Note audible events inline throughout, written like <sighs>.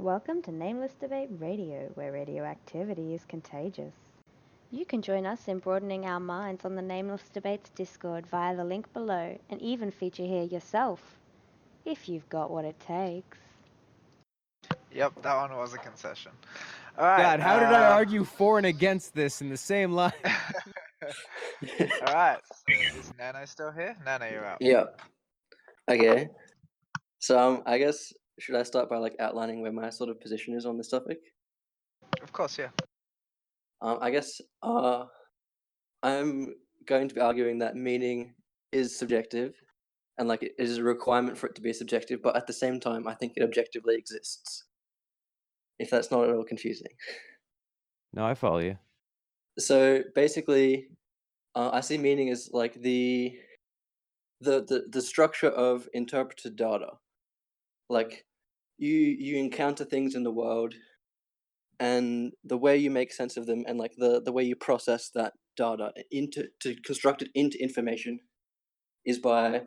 Welcome to Nameless Debate Radio, where radioactivity is contagious. You can join us in broadening our minds on the Nameless Debates Discord via the link below and even feature here yourself, if you've got what it takes. Yep, that one was a concession. All right. God, how did I uh, argue for and against this in the same line? <laughs> All right. So is Nano still here? Nano, you're out. Yep. Okay. So um, I guess should I start by like outlining where my sort of position is on this topic? Of course, yeah. Um, I guess uh, I'm going to be arguing that meaning is subjective, and like it is a requirement for it to be subjective. But at the same time, I think it objectively exists. If that's not at all confusing. no, I follow you. So basically, uh, I see meaning as like the the the the structure of interpreted data. Like you you encounter things in the world, and the way you make sense of them, and like the the way you process that data into to construct it into information, is by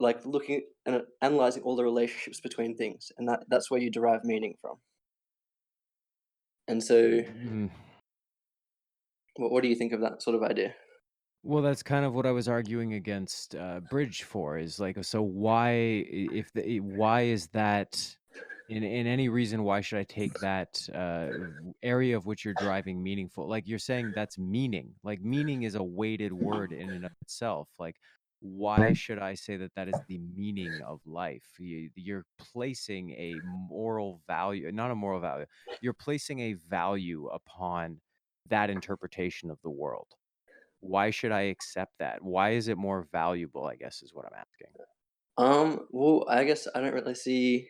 like looking and analyzing all the relationships between things, and that that's where you derive meaning from. And so, Mm, what what do you think of that sort of idea? Well, that's kind of what I was arguing against uh, Bridge for. Is like, so why, if the, why is that? In, in any reason, why should I take that uh, area of which you're driving meaningful? Like you're saying, that's meaning. Like meaning is a weighted word in and of itself. Like why should I say that that is the meaning of life? You, you're placing a moral value, not a moral value. You're placing a value upon that interpretation of the world. Why should I accept that? Why is it more valuable? I guess is what I'm asking. Um, well, I guess I don't really see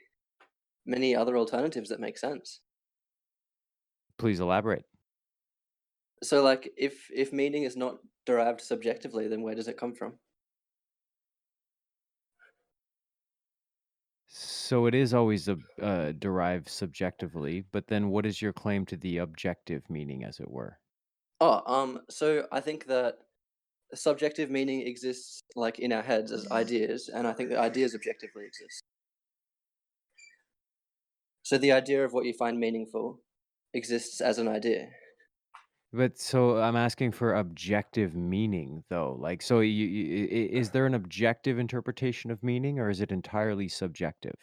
many other alternatives that make sense. Please elaborate. So, like, if if meaning is not derived subjectively, then where does it come from? So it is always a, uh, derived subjectively, but then what is your claim to the objective meaning, as it were? Oh, um, so I think that subjective meaning exists like in our heads as ideas, and I think that ideas objectively exist. So the idea of what you find meaningful exists as an idea. But so I'm asking for objective meaning, though. Like, so you, you, i- is there an objective interpretation of meaning, or is it entirely subjective?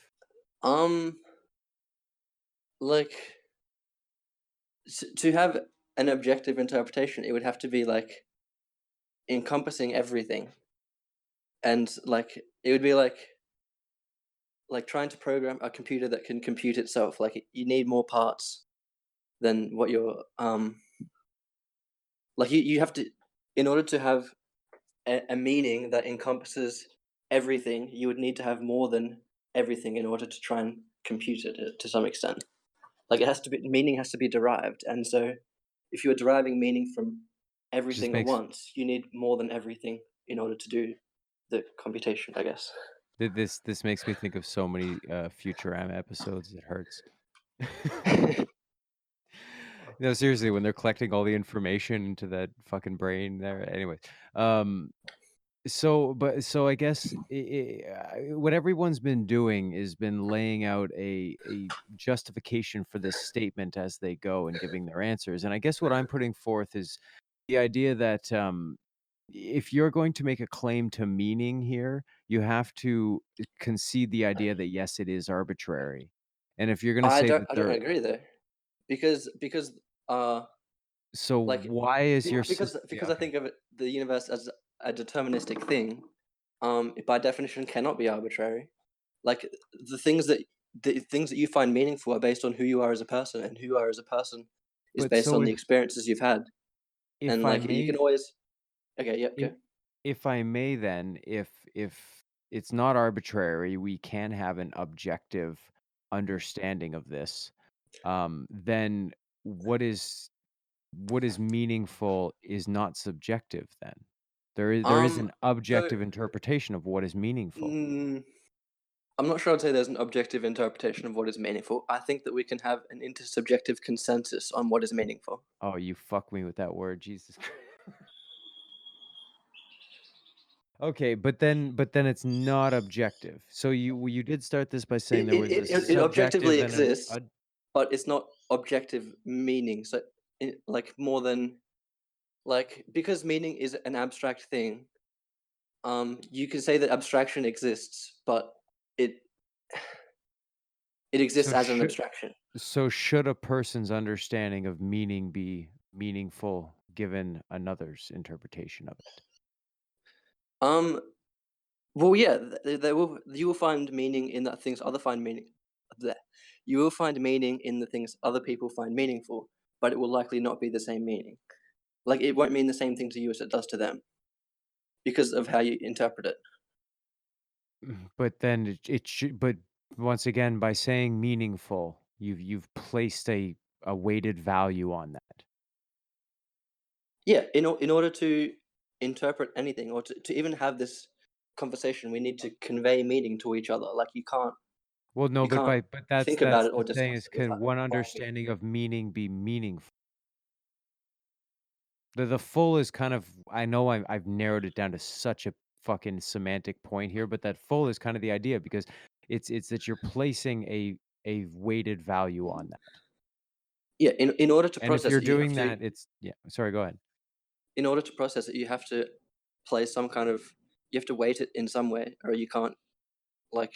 Um, like s- to have an objective interpretation, it would have to be like encompassing everything, and like it would be like like trying to program a computer that can compute itself. Like you need more parts than what you're um like you, you have to in order to have a, a meaning that encompasses everything you would need to have more than everything in order to try and compute it uh, to some extent like it has to be meaning has to be derived and so if you're deriving meaning from everything makes- at once you need more than everything in order to do the computation i guess This this makes me think of so many uh, Futurama episodes. It hurts. <laughs> <laughs> no, seriously, when they're collecting all the information into that fucking brain there. Anyway, um, so but so I guess i i uh, what everyone's been doing is been laying out a a justification for this statement as they go and giving their answers. And I guess what I'm putting forth is the idea that um, if you're going to make a claim to meaning here, you have to concede the idea that yes, it is arbitrary. And if you're going to i say don't that i don't there, agree though because because uh so like, why is your because sys- because yeah, I think of it, the universe as a deterministic thing, um, it by definition cannot be arbitrary. Like the things that the things that you find meaningful are based on who you are as a person, and who you are as a person is But based so on the experiences you've had. and I like may, you can always, okay, yep, if, go. if I may, then if if it's not arbitrary, we can have an objective understanding of this. Um, then what is what is meaningful is not subjective. Then there is there is Um, an objective interpretation of what is meaningful. Mm, I'm not sure I'd say there's an objective interpretation of what is meaningful. I think that we can have an intersubjective consensus on what is meaningful. Oh, you fuck me with that word, Jesus. <laughs> Christ. Okay, but then but then it's not objective. So you you did start this by saying It, there it, was it, a it, it objectively and an exists, but it's not objective meaning. So, it, like more than like because meaning is an abstract thing. Um, you can say that abstraction exists, but it <sighs> it exists So as an should- abstraction. So should a person's understanding of meaning be meaningful given another's interpretation of it? Um, well, yeah, th- there will you will find meaning in that things other find meaning. There, you will find meaning in the things other people find meaningful, but it will likely not be the same meaning. Like it won't mean the same thing to you as it does to them, because of how you interpret it. Mm, But then it, it should but once again by saying meaningful, you've you've placed a a weighted value on that. Yeah, in in order to interpret anything or to, to even have this conversation, we need to convey meaning to each other. Like you can't. Well, no, but by but that's think about it or the thing is can one understanding of meaning be meaningful? The the full is kind of I know I I've narrowed it down to such a fucking semantic point here, but that full is kind of the idea because it's it's that you're placing a a weighted value on that. Yeah, in in order to And if process you're it, you doing to. that, it's yeah. Sorry, go ahead. In order to process it, you have to place some kind of you have to weight it in some way, or you can't like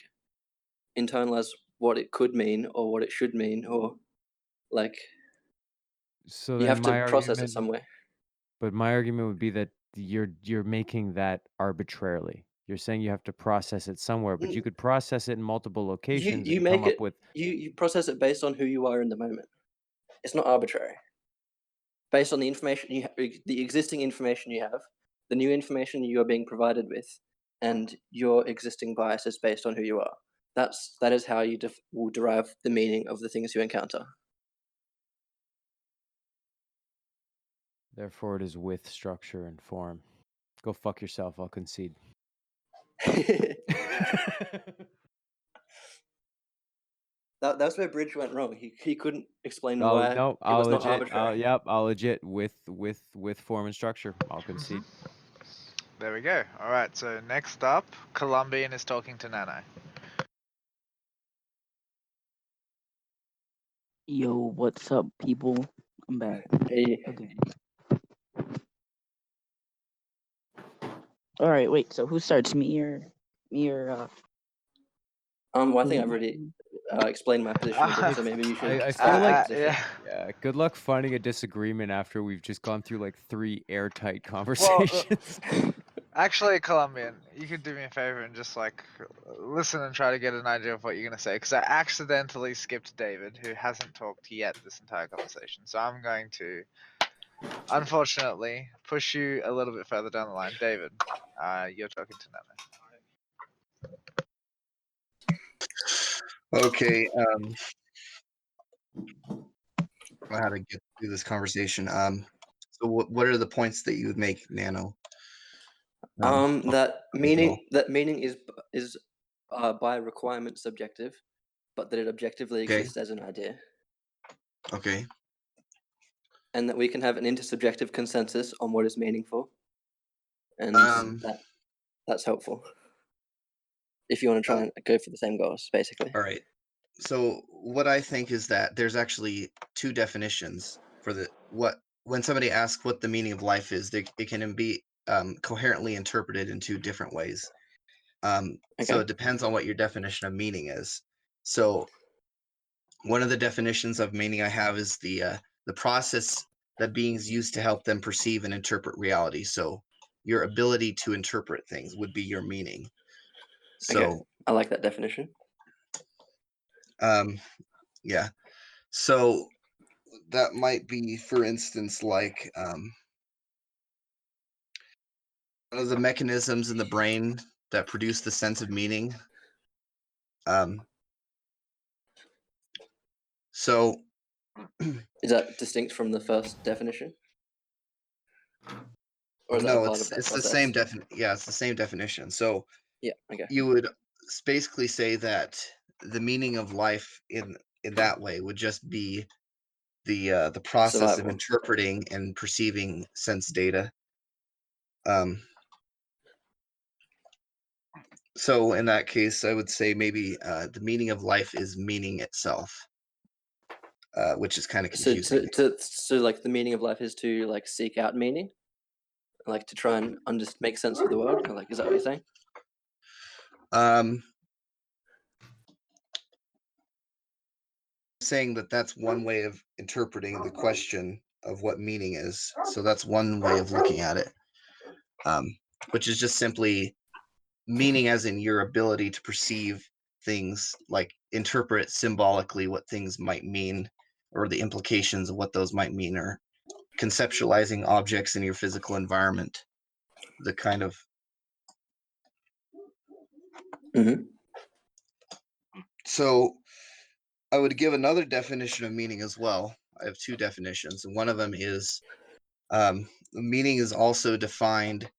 internalize what it could mean or what it should mean, or like So you have to process it some way. but my argument would be that you're you're making that arbitrarily. You're saying you have to process it somewhere, but you Mm, could process it in multiple locations you and make it with you you process it based on who you are in the moment. It's not arbitrary. Based on the information you ha- the existing information you have, the new information you are being provided with, and your existing biases based on who you are. That's that is how you def- will derive the meaning of the things you encounter. Therefore, it is with structure and form. Go fuck yourself. I'll concede. <laughs> <laughs> That, that's where Bridge went wrong. He he couldn't explain I'll why no. it I'll legit. I'll, yep. I'll legit with with with form and structure. I'll Mm-hmm. concede. There we go. All right. So next up, Colombian is talking to Nano. Yo, what's up, people? I'm back. He, Okay. All right, wait. So who starts? Me or me or uh? um, well, I think I've already uh, explained my position, a so maybe you <laughs> should. I- I feel your like- position. yeah. Yeah. Good luck finding a disagreement after we've just gone through like three airtight <laughs> conversations. <laughs> Actually, Colombian, you could do me a favor and just like listen and try to get an idea of what you're gonna say, because I accidentally skipped David, who hasn't talked yet this entire conversation. So I'm going to, unfortunately, push you a little bit further down the line. David, uh, you're talking to Nano. Okay. Um, I don't know how to get through this conversation. Um, so what what are the points that you would make, Nano? Um, oh, that meaning that meaning is is uh, by requirement subjective, but that it objectively Okay. exists as an idea, Okay. and that we can have an intersubjective consensus on what is meaningful, and Um, that that's helpful. If you want to try and go for the same goals, basically. All right. So what I think is that there's actually two definitions for the what when somebody asks what the meaning of life is, they, it can be um, coherently interpreted in two different ways. Um, So it depends on what your definition of meaning is. So one of the definitions of meaning I have is the uh, the process that beings use to help them perceive and interpret reality. So your ability to interpret things would be your meaning. So Okay. I like that definition. um yeah so that might be for instance like um one of the mechanisms in the brain that produce the sense of meaning um so <clears throat> Is that distinct from the first definition? Or no it's it's the same process? defin yeah it's the same definition so Yeah. Okay. you would basically say that the meaning of life in in that way would just be the uh, the process of interpreting and perceiving sense data. Um, so in that case, I would say maybe uh, the meaning of life is meaning itself, uh, which is kind of So confusing. to, to so like the meaning of life is to like seek out meaning, like to try and under make sense of the world. Like, is that what you're saying? Um, saying that that's one way of interpreting the question of what meaning is. So that's one way of looking at it, um, which is just simply meaning as in your ability to perceive things, like interpret symbolically what things might mean or the implications of what those might mean, or conceptualizing objects in your physical environment. The kind of Mm-hmm. So I would give another definition of meaning as well. I have two definitions, and one of them is um, meaning is also defined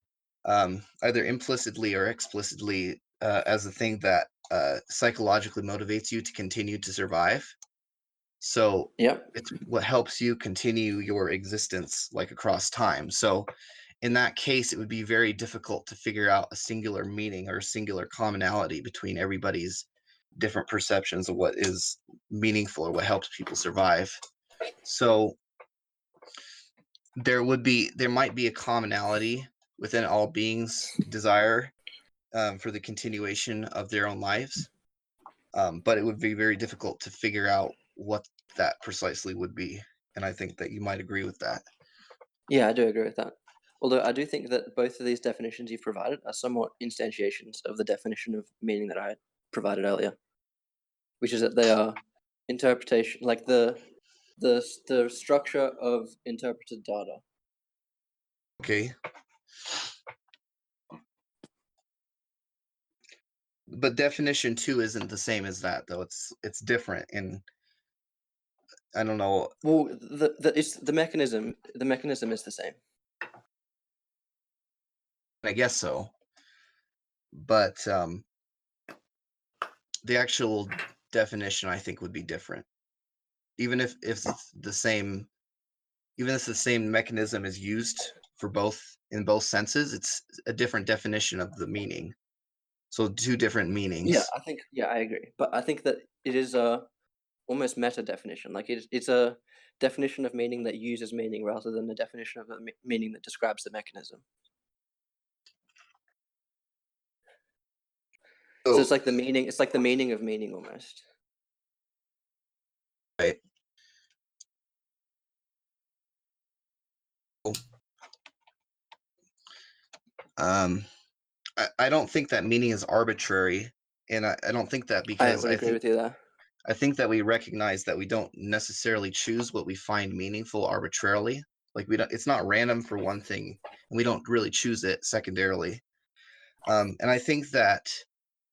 um, either implicitly or explicitly uh, as a thing that uh, psychologically motivates you to continue to survive. So Yep. it's what helps you continue your existence like across time. So in that case, it would be very difficult to figure out a singular meaning or a singular commonality between everybody's different perceptions of what is meaningful or what helps people survive. So there would be there might be a commonality within all beings desire um, for the continuation of their own lives um, but it would be very difficult to figure out what that precisely would be and i think that you might agree with that Yeah, I do agree with that. Although I do think that both of these definitions you've provided are somewhat instantiations of the definition of meaning that I provided earlier, which is that they are interpretation, like the the the structure of interpreted data. okay but definition two isn't the same as that though it's it's different and i don't know Well, the the it's the mechanism. The mechanism is the same. I guess so. But um the actual definition I think would be different. Even if if the same even if the same mechanism is used for both in both senses, it's a different definition of the meaning. So two different meanings. Yeah, I think yeah, I agree. But I think that it is a almost meta definition. Like it's it's a definition of meaning that uses meaning rather than the definition of a me- meaning that describes the mechanism. So So, it's like the meaning. It's like the meaning of meaning almost. right. Um I, I don't think that meaning is arbitrary. And I, I don't think that because would I agree think with you there. I think that we recognize that we don't necessarily choose what we find meaningful arbitrarily. Like we don't, it's not random for one thing, and we don't really choose it secondarily. Um, and I think that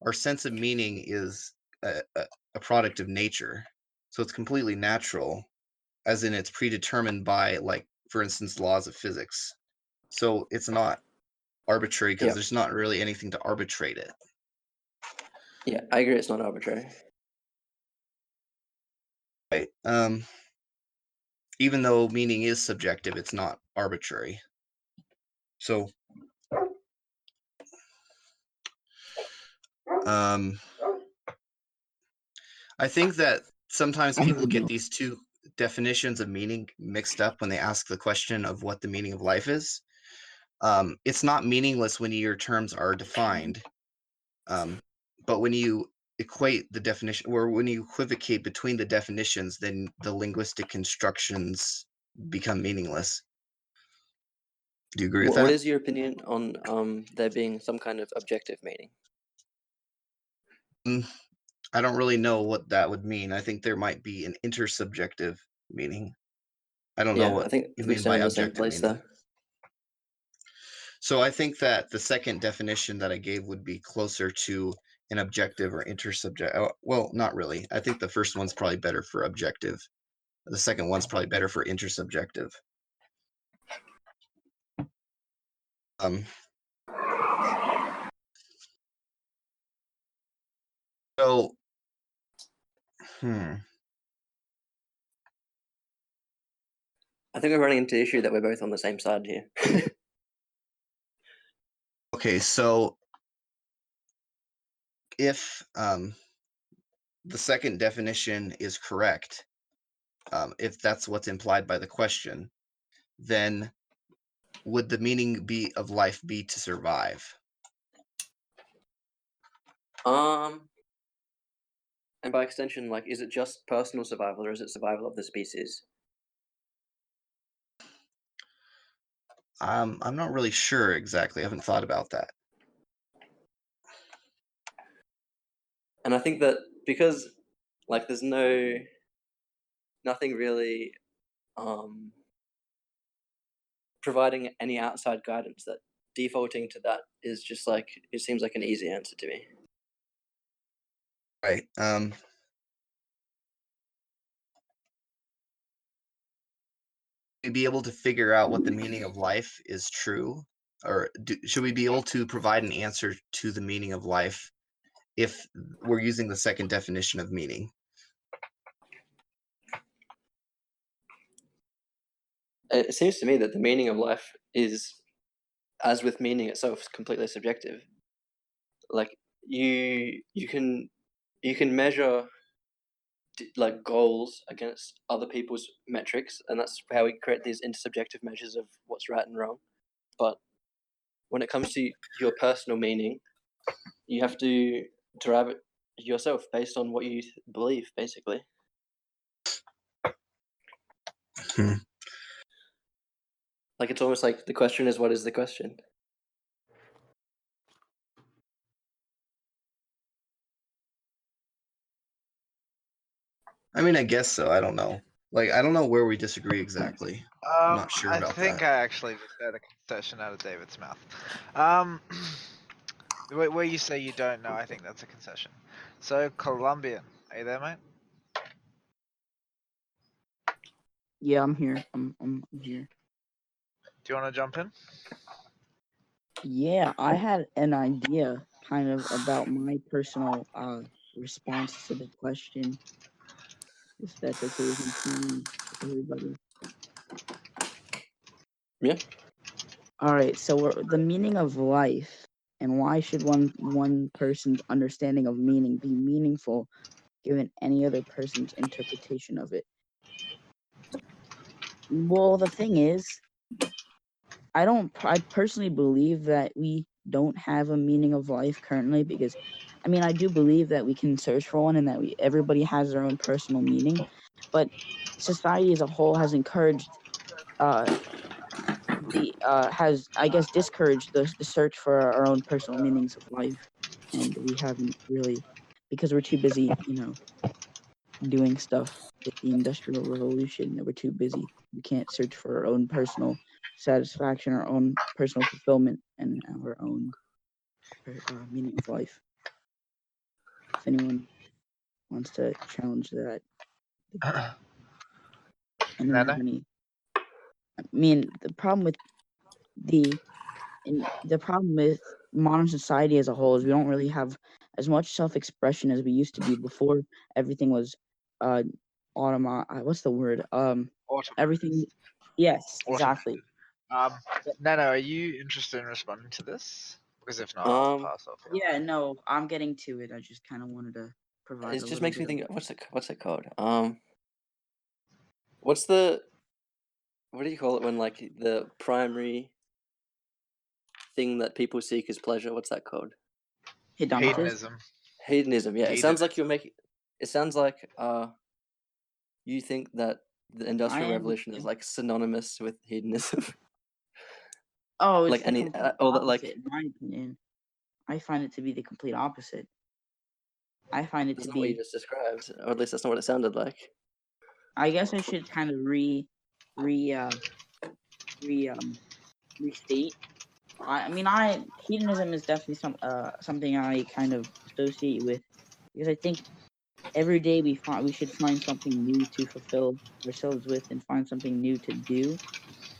our sense of meaning is a, a, a product of nature, so it's completely natural, as in it's predetermined by, like, for instance, laws of physics. So it's not arbitrary because Yep. there's not really anything to arbitrate it. Yeah, I agree. It's not arbitrary. Right. Um, even though meaning is subjective, it's not arbitrary. So, um, I think that sometimes people get <clears throat> these two definitions of meaning mixed up when they ask the question of what the meaning of life is. Um, it's not meaningless when your terms are defined, um, but when you equate the definition or when you equivocate between the definitions then the linguistic constructions become meaningless do you agree with what that is your opinion on um there being some kind of objective meaning? I don't really know what that would mean i think there might be an intersubjective meaning. I don't know Yeah, what I think you we mean stand by in the same objective place meaning. there. so i think that the second definition that i gave would be closer to an objective or intersubject oh, well not really i think the first one's probably better for objective the second one's probably better for intersubjective. Um so hmm I think we're running into the issue that we're both on the same side here. <laughs> okay so if um, the second definition is correct, um, if that's what's implied by the question, then would the meaning be of life be to survive? Um, and by extension, like, is it just personal survival or is it survival of the species? Um, I'm not really sure exactly. I haven't thought about that. And I think that because, like, there's no, nothing really, um, providing any outside guidance that defaulting to that is just like it seems like an easy answer to me. Right. Um, we be able to figure out what the meaning of life is true, or do, should we be able to provide an answer to the meaning of life if we're using the second definition of meaning? It seems to me that the meaning of life is, as with meaning itself, completely subjective. Like you, you can, you can measure like goals against other people's metrics, and that's how we create these intersubjective measures of what's right and wrong. But when it comes to your personal meaning, you have to derive it yourself based on what you believe, basically. Hmm. Like it's almost like the question is what is the question? I mean, I guess so. I don't know. Like, I don't know where we disagree exactly. Um, I'm not sure I about think that. I think I actually just had a concession out of David's mouth. Um, <clears throat> where, where you say you don't know, I think that's a concession. So, Colombian, are you there, mate? Yeah, I'm here. I'm I'm here. Do you want to jump in? Yeah, I had an idea kind of about my personal uh response to the question. If that's okay with everybody. Yeah. All right. So we're, the meaning of life and why should one one person's understanding of meaning be meaningful given any other person's interpretation of it? Well, the thing is, I don't. I personally believe that we don't have a meaning of life currently because, I mean, I do believe that we can search for one and that we everybody has their own personal meaning, but society as a whole has encouraged, uh, the uh has I guess discouraged the the search for our own personal meanings of life, and we haven't really because we're too busy, you know, doing stuff with the industrial revolution. We're too busy. We can't search for our own personal satisfaction, our own personal fulfillment, and our own uh, meaning of life. If anyone wants to challenge that, I don't have Nana? any. I mean, the problem with the the problem with modern society as a whole is we don't really have as much self-expression as we used to be before. Everything was uh automa. uh, What's the word? Um, Autumn. everything. Yes, exactly. Um, Nano, are you interested in responding to this? Because if not, I'll Um, pass off. here. Yeah, no, I'm getting to it. I just kind of wanted to provide. It a just little makes me bit of- think. What's it? What's it called? Um, what's the? What do you call it when like the primary thing that people seek is pleasure? What's that called? Hedonitis? Hedonism. Hedonism. Yeah, it sounds like you're making. It sounds like uh, you think that the industrial am- revolution is like synonymous with hedonism. <laughs> Oh, it's like the any- complete uh, all that, like- opposite, in my opinion. I find it to be the complete opposite. I find it That's to not what you be. just described, or at least that's not what it sounded like. I guess I should kind of re, re, uh, re, um, restate. I, I mean, I hedonism is definitely some uh something I kind of associate with because I think every day we find we should find something new to fulfill ourselves with and find something new to do,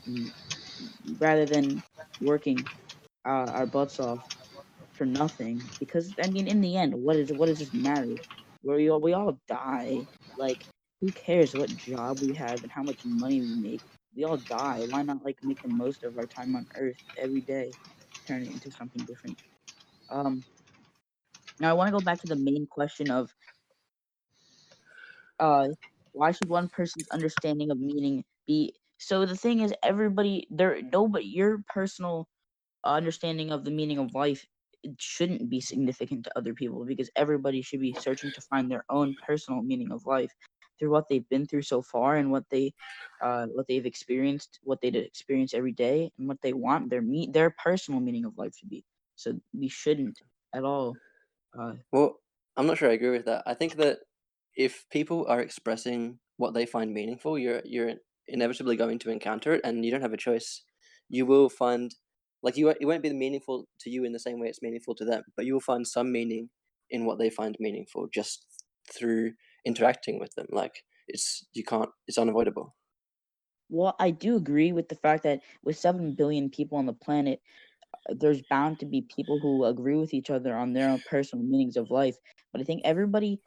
mm, rather than working uh, our butts off for nothing. Because I mean, in the end, what is what does this matter? Where we all we all die. Like, who cares what job we have and how much money we make? We all die. Why not like make the most of our time on Earth every day, turn it into something different? Um, Now I want to go back to the main question of uh why should one person's understanding of meaning be so the thing is everybody there nobody your personal understanding of the meaning of life it shouldn't be significant to other people because everybody should be searching to find their own personal meaning of life through what they've been through so far and what they uh what they've experienced what they experience every day and what they want their meet their personal meaning of life to be so we shouldn't at all uh Well, I'm not sure I agree with that. I think that if people are expressing what they find meaningful, you're you're inevitably going to encounter it, and you don't have a choice. You will find, like you, it won't be meaningful to you in the same way it's meaningful to them, but you will find some meaning in what they find meaningful just through interacting with them. Like it's you can't, it's unavoidable. Well, I do agree with the fact that with 7 billion people on the planet, uh, there's bound to be people who agree with each other on their own personal meanings of life. But I think everybody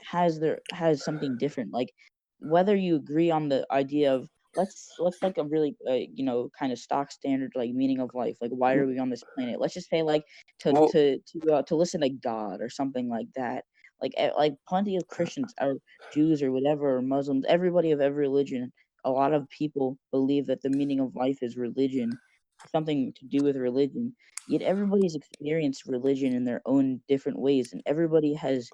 has their has something different. Like whether you agree on the idea of let's let's like a really uh, you know kind of stock standard like meaning of life. Like why are we on this planet? Let's just say like to Well- to to uh, to listen to God or something like that. Like eh, like plenty of Christians or Jews or whatever or Muslims, everybody of every religion a lot of people believe that the meaning of life is religion, something to do with religion. Yet everybody's experienced religion in their own different ways, and everybody has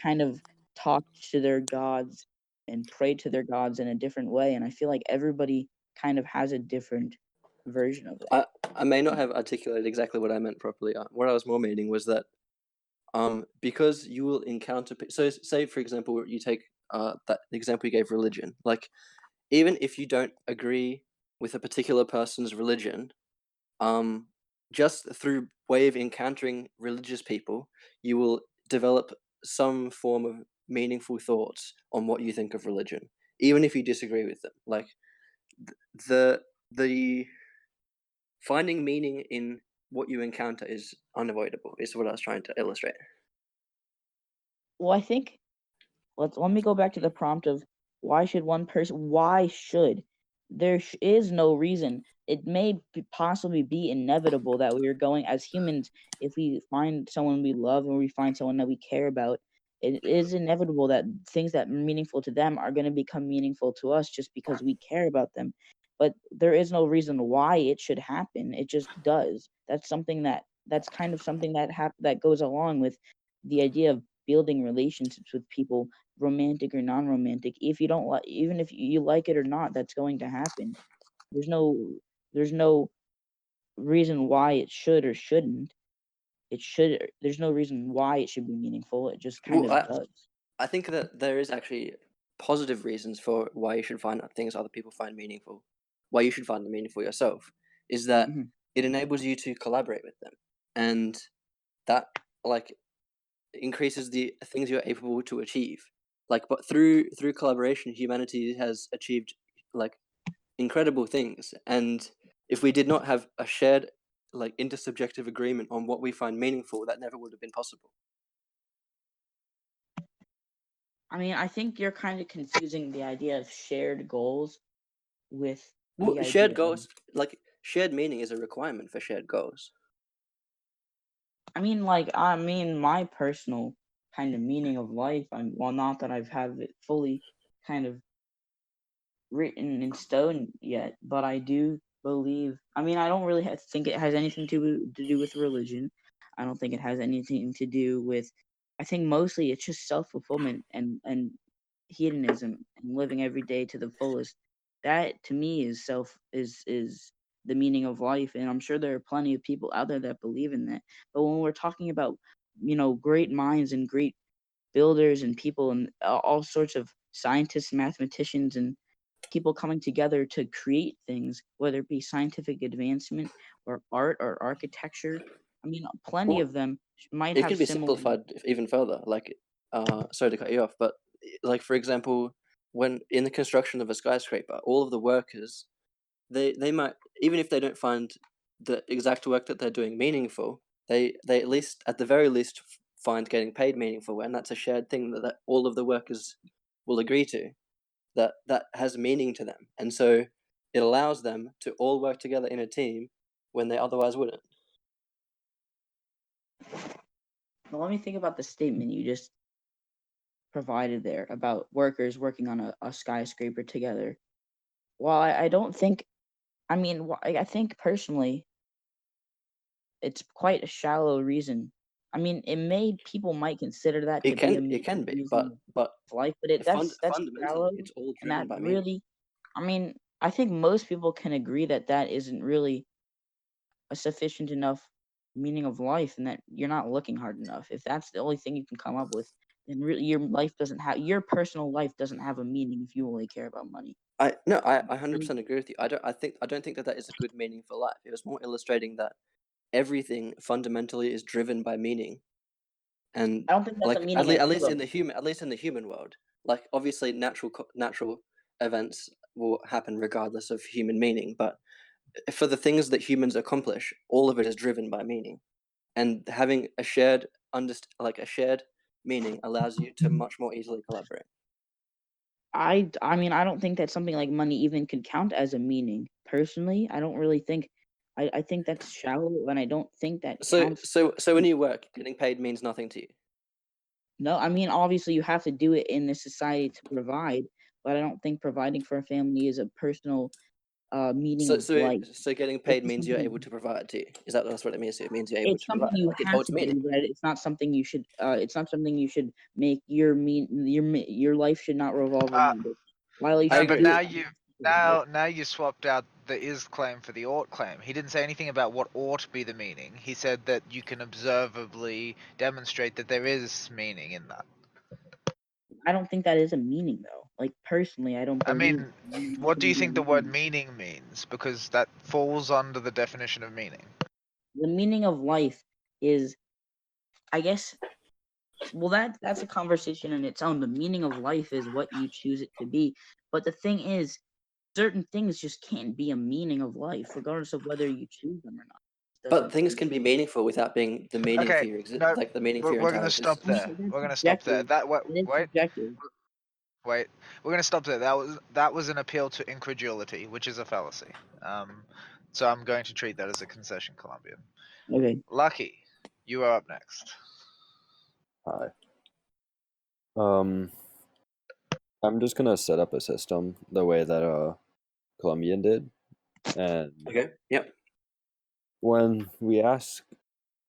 kind of talked to their gods and pray to their gods in a different way. And I feel like everybody kind of has a different version of that. I, I may not have articulated exactly what I meant properly. Uh, What I was more meaning was that um, because you will encounter. So, say for example, you take uh, that example you gave religion. Like, even if you don't agree with a particular person's religion, um, just through way of encountering religious people, you will develop some form of meaningful thoughts on what you think of religion, even if you disagree with them. Like, the the finding meaning in what you encounter is unavoidable is what i was trying to illustrate. Well, I think let's let me go back to the prompt of why should one person why should? There sh- is no reason. It may possibly be inevitable that we are going as humans if we find someone we love and we find someone that we care about it is inevitable that things that are meaningful to them are going to become meaningful to us just because we care about them. But there is no reason why it should happen it just does. That's something that that's kind of something that hap- that goes along with the idea of building relationships with people romantic or non-romantic. If you don't like even if you like it or not that's going to happen. There's no there's no reason why it should or shouldn't it should there's no reason why it should be meaningful it just kind Well, of I- does i think that there is actually positive reasons for why you should find things other people find meaningful why you should find them meaningful yourself is that Mhm. it enables you to collaborate with them and that like increases the things you're able to achieve like but through through collaboration humanity has achieved like incredible things and if we did not have a shared like intersubjective agreement on what we find meaningful that never would have been possible i mean i think you're kind of confusing the idea of shared goals with well, shared idea of- goals like shared meaning is a requirement for shared goals I mean, like, I mean, my personal kind of meaning of life. I'm well, not that I've have it fully kind of written in stone yet, but I do believe. I mean, I don't really ha- think it has anything to to do with religion. I don't think it has anything to do with. I think mostly it's just self fulfillment and and hedonism and living every day to the fullest. That to me is self is is the meaning of life, and I'm sure there are plenty of people out there that believe in that. But when we're talking about, you know, great minds and great builders and people and all sorts of scientists, mathematicians, and people coming together to create things, whether it be scientific advancement or art or architecture, I mean, plenty Well, of them might it have can be similar. simplified even further like uh sorry to cut you off but like for example when in the construction of a skyscraper all of the workers they they might even if they don't find the exact work that they're doing meaningful they they at least at the very least find getting paid meaningful and that's a shared thing that, that all of the workers will agree to that that has meaning to them and so it allows them to all work together in a team when they otherwise wouldn't Now let me think about the statement you just provided there about workers working on a, a skyscraper together. Well, I, I don't think, I mean, I think personally, it's quite a shallow reason. I mean, it may people might consider that It to can it can be, but but life, but it fund, that's that's shallow, it's all and that really, I mean, I think most people can agree that that isn't really a sufficient enough meaning of life, and that you're not looking hard enough. If that's the only thing you can come up with, then really your life doesn't have your personal life doesn't have a meaning if you only care about money. I no, I hundred percent agree with you. I don't I think I don't think that that is a good meaning for life. It was more illustrating that everything fundamentally is driven by meaning, and I don't think that's like at, le- at at least in the human at least in the human world like obviously natural natural events will happen regardless of human meaning but eh, for the things that humans accomplish all of it is driven by meaning. And having a shared underst- like a shared meaning allows you to much more easily collaborate. I I mean I don't think that something like money even could count as a meaning. Personally, I don't really think I, I think that's shallow and I don't think that so counts. so so when you work getting paid means nothing to you No, I mean obviously you have to do it in this society to provide, but I don't think providing for a family is a personal uh meaning so of so life. so getting paid just means you're something able to provide to you is that that's what it means it means you're able it's to something provide you like it have holds to meaning do, but it's not something you should uh it's not something you should make your mean your mi- your life should not revolve Uh, around it. While you I No, should but agree. do now it you because of now now you swapped out the is claim for the ought claim. He didn't say anything about what ought to be the meaning. He said that you can observably demonstrate that there is meaning in that. I don't think that is a meaning though. Like personally, I don't I mean, what do you think the word meaning. meaning means? Because that falls under the definition of meaning. The meaning of life is, I guess, well that that's a conversation in its own. The meaning of life is what you choose it to be. But the thing is, certain things just can't be a meaning of life, regardless of whether you choose them or not. But Doesn't things can be meaningful without being the meaning for Okay, your exi- no, like the meaning for we're, your we're gonna stop there. We're gonna stop there. That wait, wait, wait. We're gonna stop there. That was that was an appeal to incredulity, which is a fallacy. Um, so I'm going to treat that as a concession, Colombian. Okay. Lucky, you are up next. Hi. Um, I'm just gonna set up a system the way that uh Colombian did, and Okay. Yep. when we ask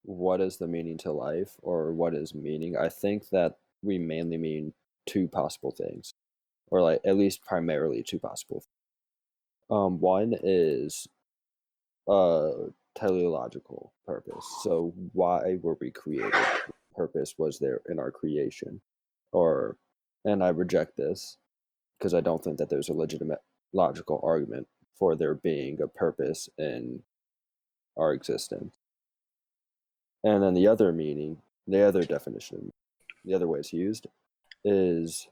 what is the meaning to life or what is meaning, I think that we mainly mean two possible things, or like at least primarily two possible. Um, one is uh teleological purpose. So why were we created? What Purpose was there in our creation, or and I reject this because I don't think that there's a legitimate logical argument for there being a purpose in our existence. And then the other meaning, the other definition, the other way it's used is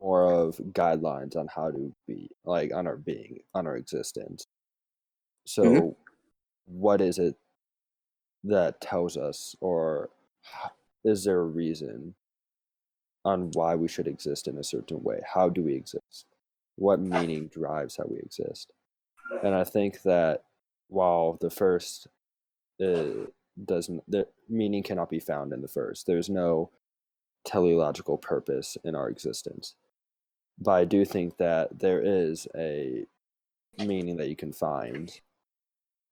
more of guidelines on how to be, like on our being, on our existence. So, mm-hmm. what is it that tells us, or is there a reason on why we should exist in a certain way? How do we exist? What meaning drives how we exist? And I think that while the first uh, doesn't, the meaning cannot be found in the first. There's no teleological purpose in our existence. But I do think that there is a meaning that you can find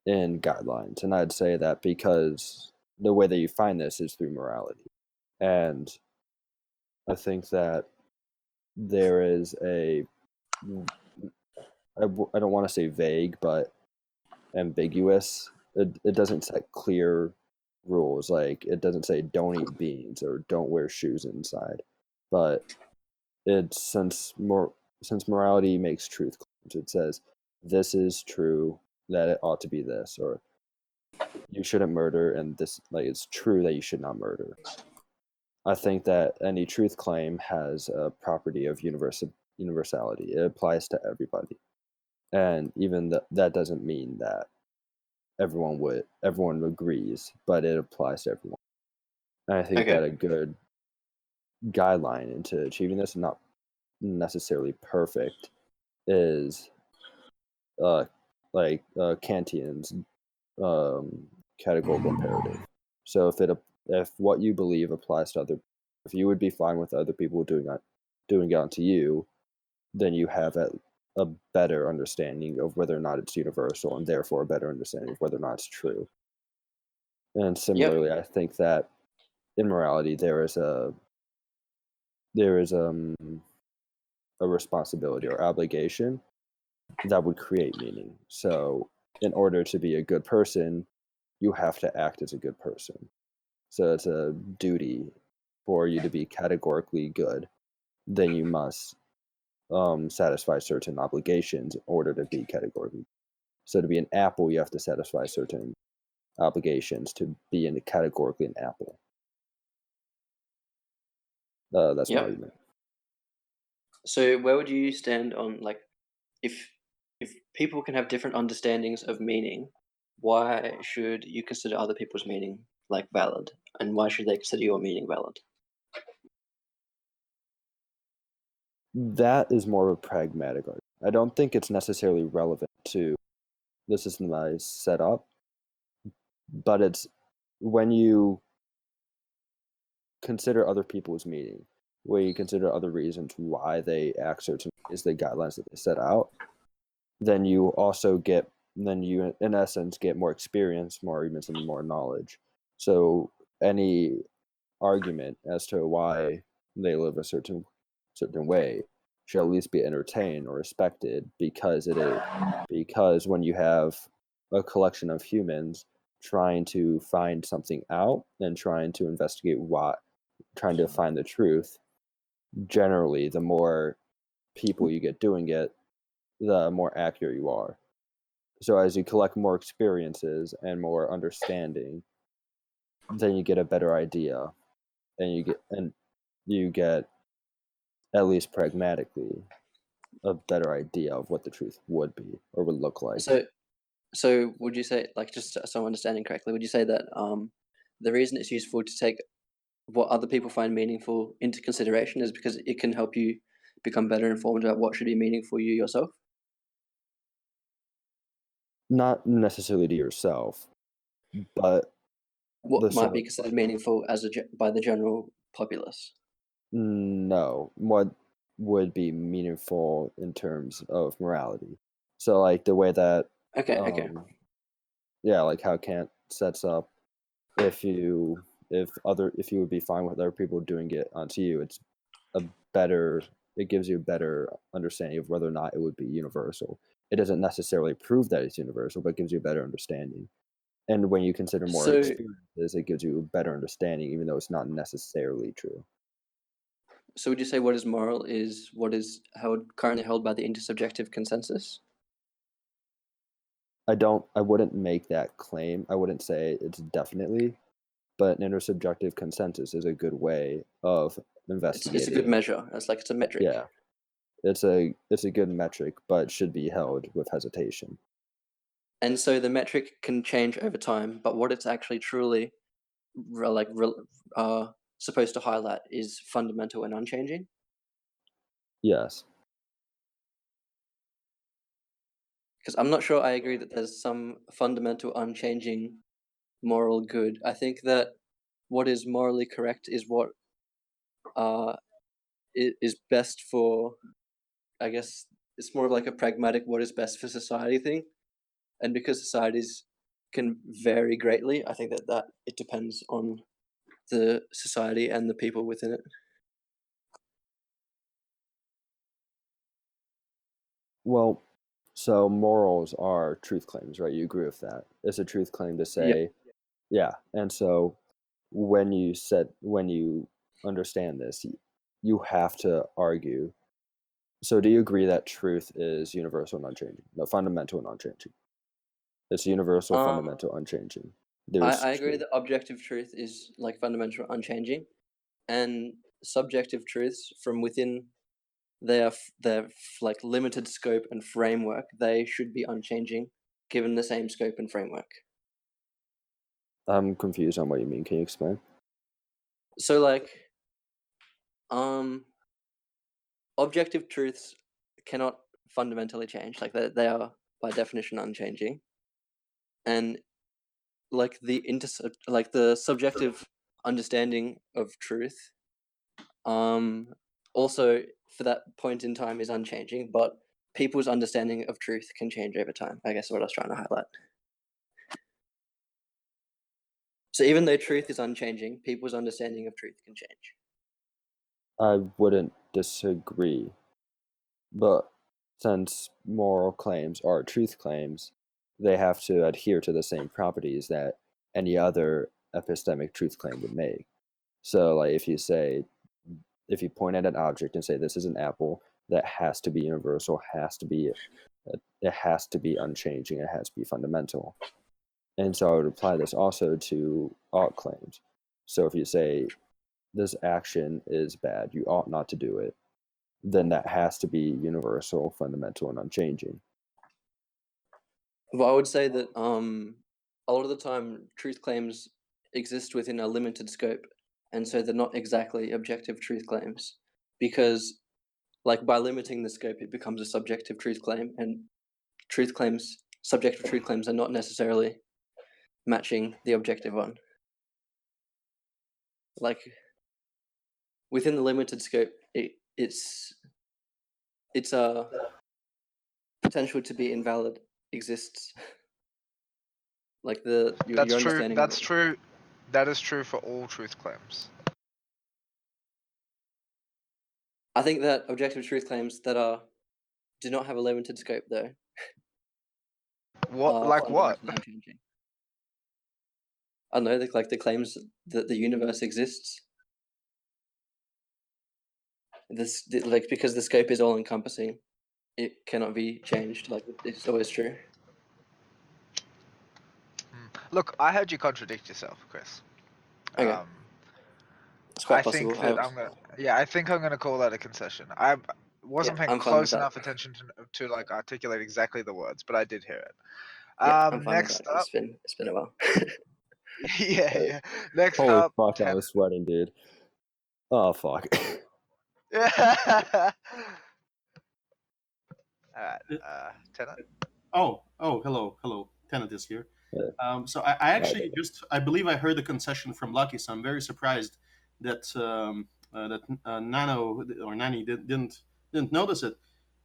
in guidelines. And I'd say that because the way that you find this is through morality. And I think that there is a, I, I don't want to say vague, but ambiguous. It, it doesn't set clear rules. Like it doesn't say don't eat beans or don't wear shoes inside. But it's since more since morality makes truth claims, it says this is true that it ought to be this or you shouldn't murder and this like it's true that you should not murder. I think that any truth claim has a property of universal universality. It applies to everybody. And even th- that doesn't mean that everyone would everyone agrees, but it applies to everyone. And I think Okay. that a good guideline into achieving this, not necessarily perfect, is uh like uh Kantian's um categorical imperative. So if it if what you believe applies to other, if you would be fine with other people doing that, doing it onto you, then you have a, a better understanding of whether or not it's universal, and therefore a better understanding of whether or not it's true. And similarly, I think that in morality there is a there is um a responsibility or obligation that would create meaning. So, in order to be a good person, you have to act as a good person. So, it's a duty for you to be categorically good. Then you must um, satisfy certain obligations in order to be categorically. So, to be an apple, you have to satisfy certain obligations to be in categorically an apple. Uh, that's Yep. my argument. So where would you stand on like if if people can have different understandings of meaning, why should you consider other people's meaning like valid? And why should they consider your meaning valid? That is more of a pragmatic argument. I don't think it's necessarily relevant to the system that I set up, but it's when you consider other people's meaning, where you consider other reasons why they act certain ways, the guidelines that they set out, then you also get, then you in essence get more experience, more arguments, and more knowledge. So any argument as to why they live a certain certain way should at least be entertained or respected because it is because when you have a collection of humans trying to find something out and trying to investigate what trying to find the truth generally the more people you get doing it the more accurate you are. So as you collect more experiences and more understanding then you get a better idea and you get and you get at least pragmatically a better idea of what the truth would be or would look like So so would you say like just so I'm understanding correctly, would you say that um the reason it's useful to take what other people find meaningful into consideration is because it can help you become better informed about what should be meaningful for you yourself? not necessarily to yourself but What might be considered meaningful as a by the general populace? No, what would be meaningful in terms of morality? So, like the way that, Okay, okay. um, yeah, like how Kant sets up, if you, if other, if you would be fine with other people doing it onto you, it's a better, it gives you a better understanding of whether or not it would be universal. It doesn't necessarily prove that it's universal, but gives you a better understanding. And when you consider more So- experiences, it gives you a better understanding, even though it's not necessarily true. So would you say what is moral is what is held currently held by the intersubjective consensus? I don't I wouldn't make that claim. I wouldn't say it's definitely, but an intersubjective consensus is a good way of It's, investigating. it's a good measure. It's like it's a metric. Yeah. It's a it's a good metric, but should be held with hesitation. And so the metric can change over time, but what it's actually truly re- like re- uh, supposed to highlight is fundamental and unchanging. Yes. Because I'm not sure I agree that there's some fundamental unchanging moral good. I think that what is morally correct is what uh, is best for, I guess it's more of like a pragmatic what is best for society thing. And because societies can vary greatly, I think that, that it depends on the society and the people within it. Well, so morals are truth claims, right? You agree with that. It's a truth claim to say, yeah. And so when you said when you understand this, you have to argue. So do you agree that truth is universal and unchanging? No, fundamental and unchanging. It's universal, Um, fundamental, unchanging. I, I agree truth. that objective truth is like fundamental, unchanging, and subjective truths from within their their like limited scope and framework, they should be unchanging, given the same scope and framework. I'm confused on what you mean. Can you explain? So like, um, objective truths cannot fundamentally change. Like they they are by definition unchanging, and like the inter like the subjective understanding of truth. Um, also, for that point in time, is unchanging, but people's understanding of truth can change over time. I guess is what I was trying to highlight. So even though truth is unchanging, people's understanding of truth can change. I wouldn't disagree. But since moral claims are truth claims, they have to adhere to the same properties that any other epistemic truth claim would make. So, like, if you say, if you point at an object and say this is an apple, that has to be universal, has to be, uh, it has to be unchanging, it has to be fundamental. And so I would apply this also to ought claims. So if you say this action is bad, you ought not to do it, then that has to be universal, fundamental, and unchanging. Well, I would say that um, a lot of the time, truth claims exist within a limited scope, and so they're not exactly objective truth claims because, like, by limiting the scope, it becomes a subjective truth claim, and truth claims, subjective truth claims, are not necessarily matching the objective one. Like, within the limited scope, it, it's it's a potential to be invalid exists. Like the your, That's your true. That's true. That is true for all truth claims. I think that objective truth claims that are do not have a limited scope though. What? like what? I know, the, like the claims that the universe exists. This like because the scope is all encompassing, it cannot be changed. Like it's always true. Look, I heard you contradict yourself, Chris. Okay. Um, It's quite I possible. think that I- I'm gonna. Yeah, I think I'm gonna call that a concession. I wasn't Yeah, paying I'm fine with close that. enough attention to, to like articulate exactly the words, but I did hear it. yeah, um, I'm fine next up, It's been it's been a while. <laughs> <laughs> yeah, yeah. Next Holy up, fuck, I was sweating, dude. Oh fuck. <laughs> Yeah. Uh, Tenet. Oh, oh, hello, hello. Tenet is here. Um, so I, I actually just, I believe I heard the concession from Lucky, so I'm very surprised that um, uh, that uh, Nano or Nani did, didn't didn't notice it.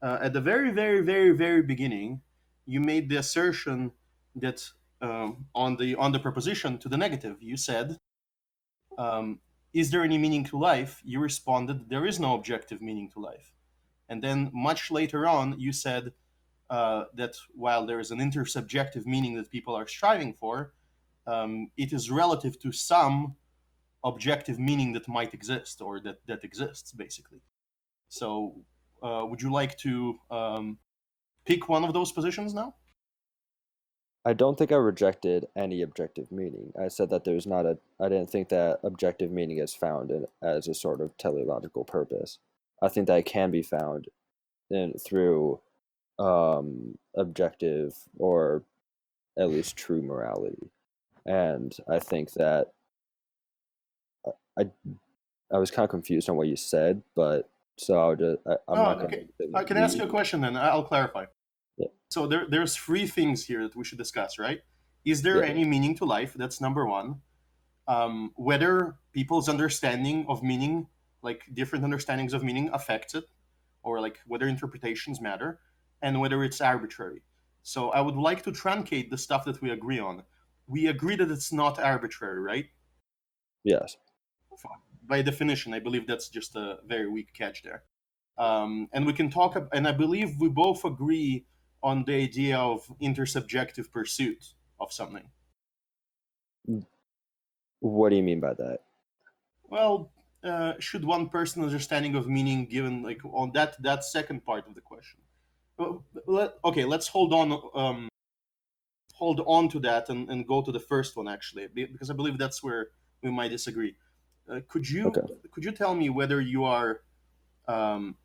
Uh, at the very, very, very, very beginning, you made the assertion that um, on the on the proposition to the negative, you said, um, "Is there any meaning to life?" You responded, "There is no objective meaning to life." And then much later on, you said, uh, that while there is an intersubjective meaning that people are striving for, um, it is relative to some objective meaning that might exist or that, that exists, basically. So, uh, would you like to um, pick one of those positions now? I don't think I rejected any objective meaning. I said that there's not a. I didn't think that objective meaning is found in, as a sort of teleological purpose. I think that it can be found in through um, objective or at least true morality, and I think that I I, I was kind of confused on what you said, but so I'll just I, I'm Oh, not okay. going Uh, can I ask you a question then? I'll clarify. Yeah. So there, there's three things here that we should discuss, right? Is there Yeah. any meaning to life? That's number one. Um, whether people's understanding of meaning, like different understandings of meaning, affects it, or like whether interpretations matter, and whether it's arbitrary. So I would like to truncate the stuff that we agree on. We agree that it's not arbitrary, right? Yes. by definition, I believe that's just a very weak catch there. Um, and we can talk, ab- and I believe we both agree on the idea of intersubjective pursuit of something. What do you mean by that? Well, uh, should one person understanding of meaning given like on that that second part of the question? Let, okay, let's hold on. Um, hold on to that and, and go to the first one actually, because I believe that's where we might disagree. Uh, could you Okay. could you tell me whether you are um,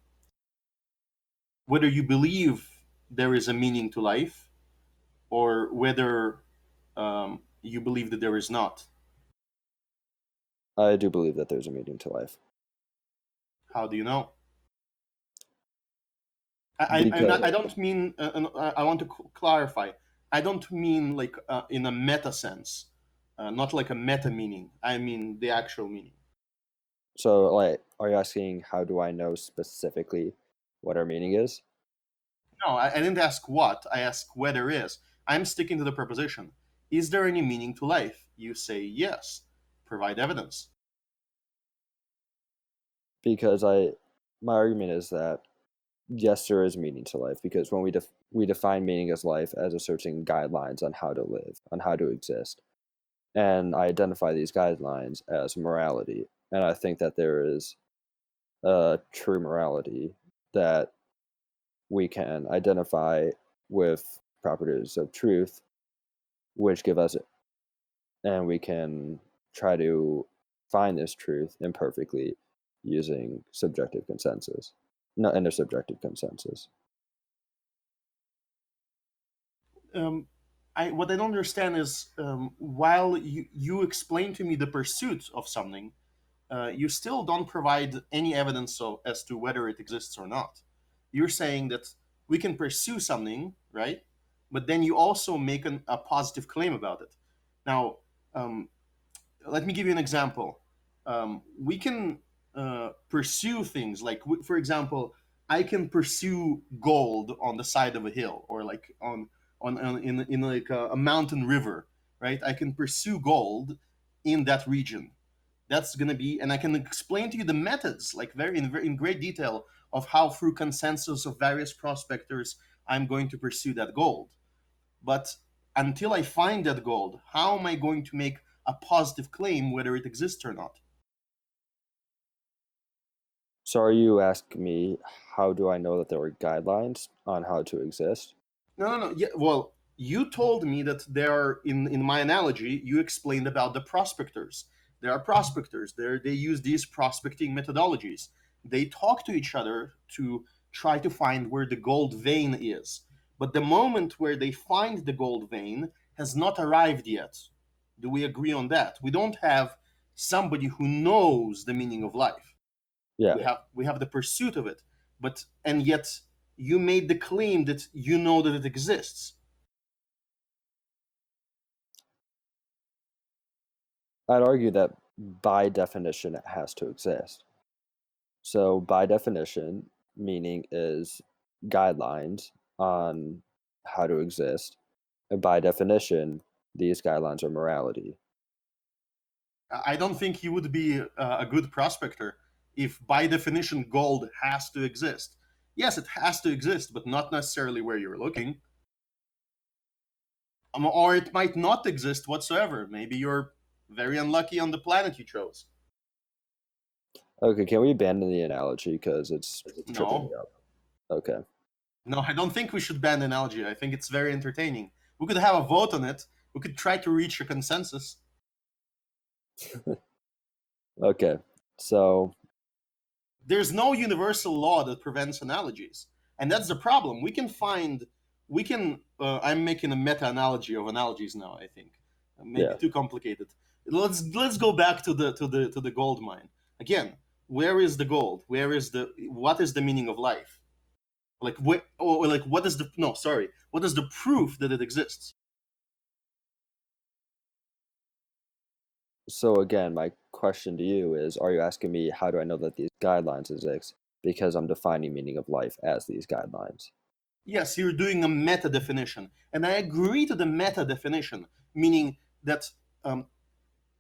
whether you believe there is a meaning to life, or whether um, you believe that there is not? I do believe that there's a meaning to life. How do you know? I, I, not, I don't mean, uh, uh, I want to clarify. I don't mean like uh, in a meta sense. uh, not like a meta meaning. I mean the actual meaning. So, like, are you asking how do I know specifically what our meaning is? No, I, I didn't ask what. I asked whether is. I'm sticking to the proposition. Is there any meaning to life? You say yes. Provide evidence. Because I, my argument is that yes, there is meaning to life. Because when we def- we define meaning as life as a certain guidelines on how to live, on how to exist, and I identify these guidelines as morality, and I think that there is a true morality that we can identify with properties of truth, which give us, and we can try to find this truth imperfectly using subjective consensus, not intersubjective consensus. Um, I what I don't understand is um, while you you explain to me the pursuit of something, uh, you still don't provide any evidence of, as to whether it exists or not. You're saying that we can pursue something, right? But then you also make an, a positive claim about it. Now, um, let me give you an example. Um, we can uh, pursue things like, for example, I can pursue gold on the side of a hill or like on on, on in in like a, a mountain river, right? I can pursue gold in that region. That's gonna be, and I can explain to you the methods, like very in, in great detail, of how through consensus of various prospectors I'm going to pursue that gold. But until I find that gold, how am I going to make a positive claim whether it exists or not? So, are you asking me how do I know that there were guidelines on how to exist? No, no, no. Yeah, well, you told me that there are in in my analogy, you explained about the prospectors. There are prospectors. There they use these prospecting methodologies. They talk to each other to try to find where the gold vein is. But the moment where they find the gold vein has not arrived yet. Do we agree on that? We don't have somebody who knows the meaning of life. Yeah. We have we have the pursuit of it. But and yet you made the claim that you know that it exists. I'd argue that by definition it has to exist. So, by definition, meaning is guidelines on how to exist. And by definition, these guidelines are morality. I don't think you would be a, good prospector if, by definition, gold has to exist. Yes, it has to exist, but not necessarily where you're looking. Um, or it might not exist whatsoever. Maybe you're very unlucky on the planet you chose. Okay, can we abandon the analogy because it's tripping No. me up? Okay. No, I don't think we should ban the analogy. I think it's very entertaining. We could have a vote on it. We could try to reach a consensus. <laughs> Okay. So, there's no universal law that prevents analogies and that's the problem. We can find we can uh, i'm making a meta analogy of analogies now i think. Maybe Yeah. too complicated. Let's let's go back to the to the to the gold mine. Again where is the gold? Where is the what is the meaning of life? Like what or like what is the no sorry. What is the proof that it exists so again, my question to you is are you asking me how do I know that these guidelines exist? Because I'm defining meaning of life as these guidelines. Yes, you're doing a meta definition. And I agree to the meta definition, meaning that um,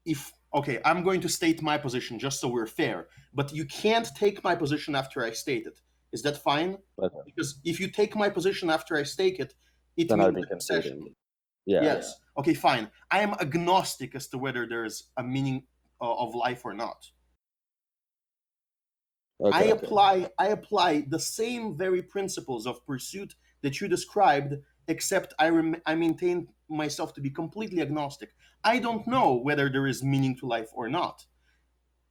if, okay, I'm going to state my position just so we're fair, but you can't take my position after I state it. Is that fine? Okay. Because if you take my position after I state it, it Then means I'd be conceding. Yeah. Yes. Okay, fine. I am agnostic as to whether there's a meaning uh, of life or not. Okay. I apply I apply the same very principles of pursuit that you described, except I rem- I maintain myself to be completely agnostic. I don't know whether there is meaning to life or not.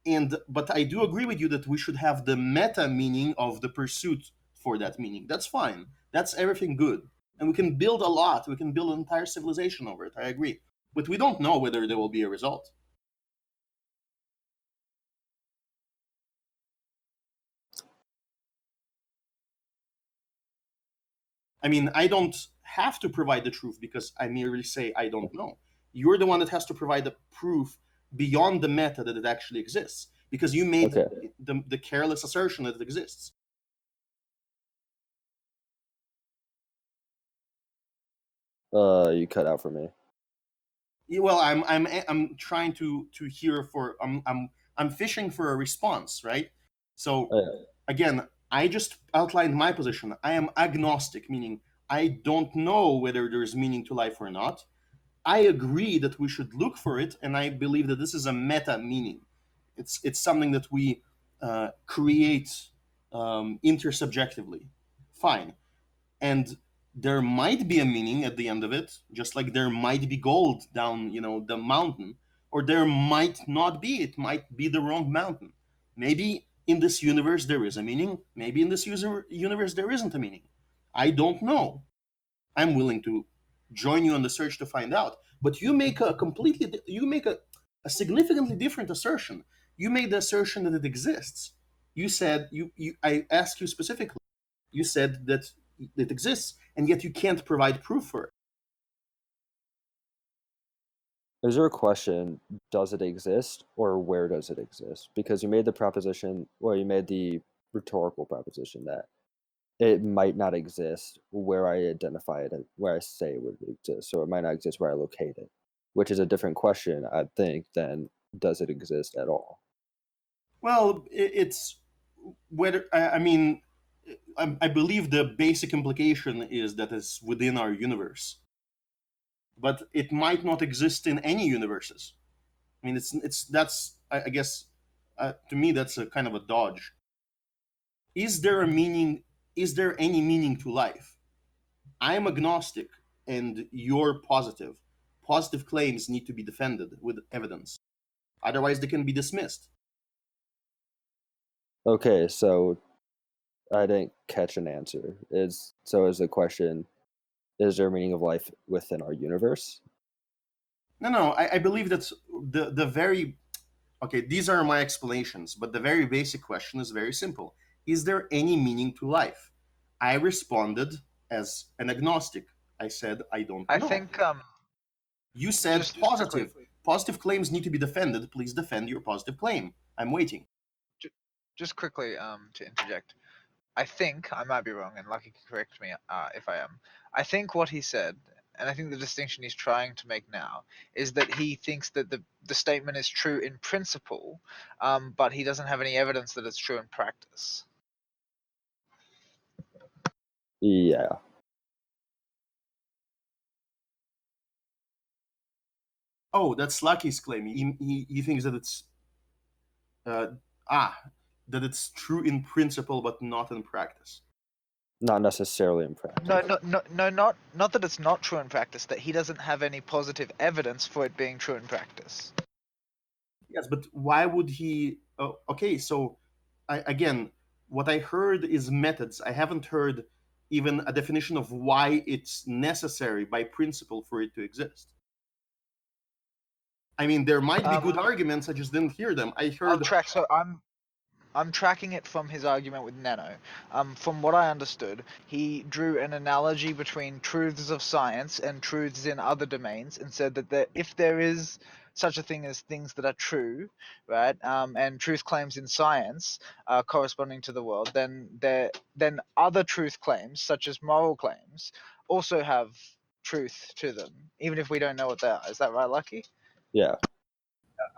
And but I do agree with you that we should have the meta meaning of the pursuit for that meaning. That's fine. That's everything good. And we can build a lot. We can build an entire civilization over it. I agree. But we don't know whether there will be a result. I mean, I don't have to provide the truth because I merely say I don't know. You're the one that has to provide the proof beyond the meta that it actually exists because you made Okay. the, the careless assertion that it exists. Uh, you cut out for me. Yeah, Well, I'm I'm I'm trying to to hear for I'm I'm I'm fishing for a response, right? So Oh, yeah. again, I just outlined my position. I am agnostic, meaning I don't know whether there's meaning to life or not. I agree that we should look for it, and I believe that this is a meta meaning. It's it's something that we uh, create um, intersubjectively. Fine, and there might be a meaning at the end of it, just like there might be gold down, you know, the mountain, or there might not be. It might be the wrong mountain. Maybe in this universe there is a meaning. Maybe in this user universe there isn't a meaning. I don't know. I'm willing to join you on the search to find out. But you make a completely, you make a, a significantly different assertion. You made the assertion that it exists. You said you, you I asked you specifically. You said that it exists, and yet you can't provide proof for it. Is there a question? Does it exist, or where does it exist? Because you made the proposition, well, you made the rhetorical proposition that it might not exist where I identify it, and where I say it would exist, so it might not exist where I locate it, which is a different question, I think, than does it exist at all? Well, it's whether I I mean, I, I believe the basic implication is that it's within our universe, but it might not exist in any universes. I mean, it's it's that's I, I guess uh, to me that's a kind of a dodge. Is there a meaning? Is there any meaning to life? I'm agnostic, and you're positive. Positive claims need to be defended with evidence, otherwise they can be dismissed. Okay, so I didn't catch an answer. Is so is the question is there a meaning of life within our universe? No, no, I, I believe that the the very okay. These are my explanations, but the very basic question is very simple: Is there any meaning to life? I responded as an agnostic. I said I don't I know. think um you said just- just positive. quickly- Positive claims need to be defended. Please defend your positive claim. I'm waiting. just quickly um to interject i think i might be wrong and lucky can correct me uh, if i am i think what he said and i think the distinction he's trying to make now is that he thinks that the, the statement is true in principle um, but he doesn't have any evidence that it's true in practice Yeah. Oh, that's Lucky's claim. He, he, he thinks that it's uh, ah that it's true in principle but not in practice. Not necessarily in practice. no no no no not not that it's not true in practice that he doesn't have any positive evidence for it being true in practice Yes, but why would he? Oh, okay, so I, again, what I heard is methods. I haven't heard even a definition of why it's necessary by principle for it to exist. I mean, there might be good Um, arguments. I just didn't hear them. I I'll heard. track. So I'm, I'm tracking it from his argument with Nano. Um, from what I understood, he drew an analogy between truths of science and truths in other domains, and said that there, if there is such a thing as things that are true, right, um, and truth claims in science are corresponding to the world, then there, then other truth claims, such as moral claims, also have truth to them, even if we don't know what they are. Is that right, Lucky? Yeah.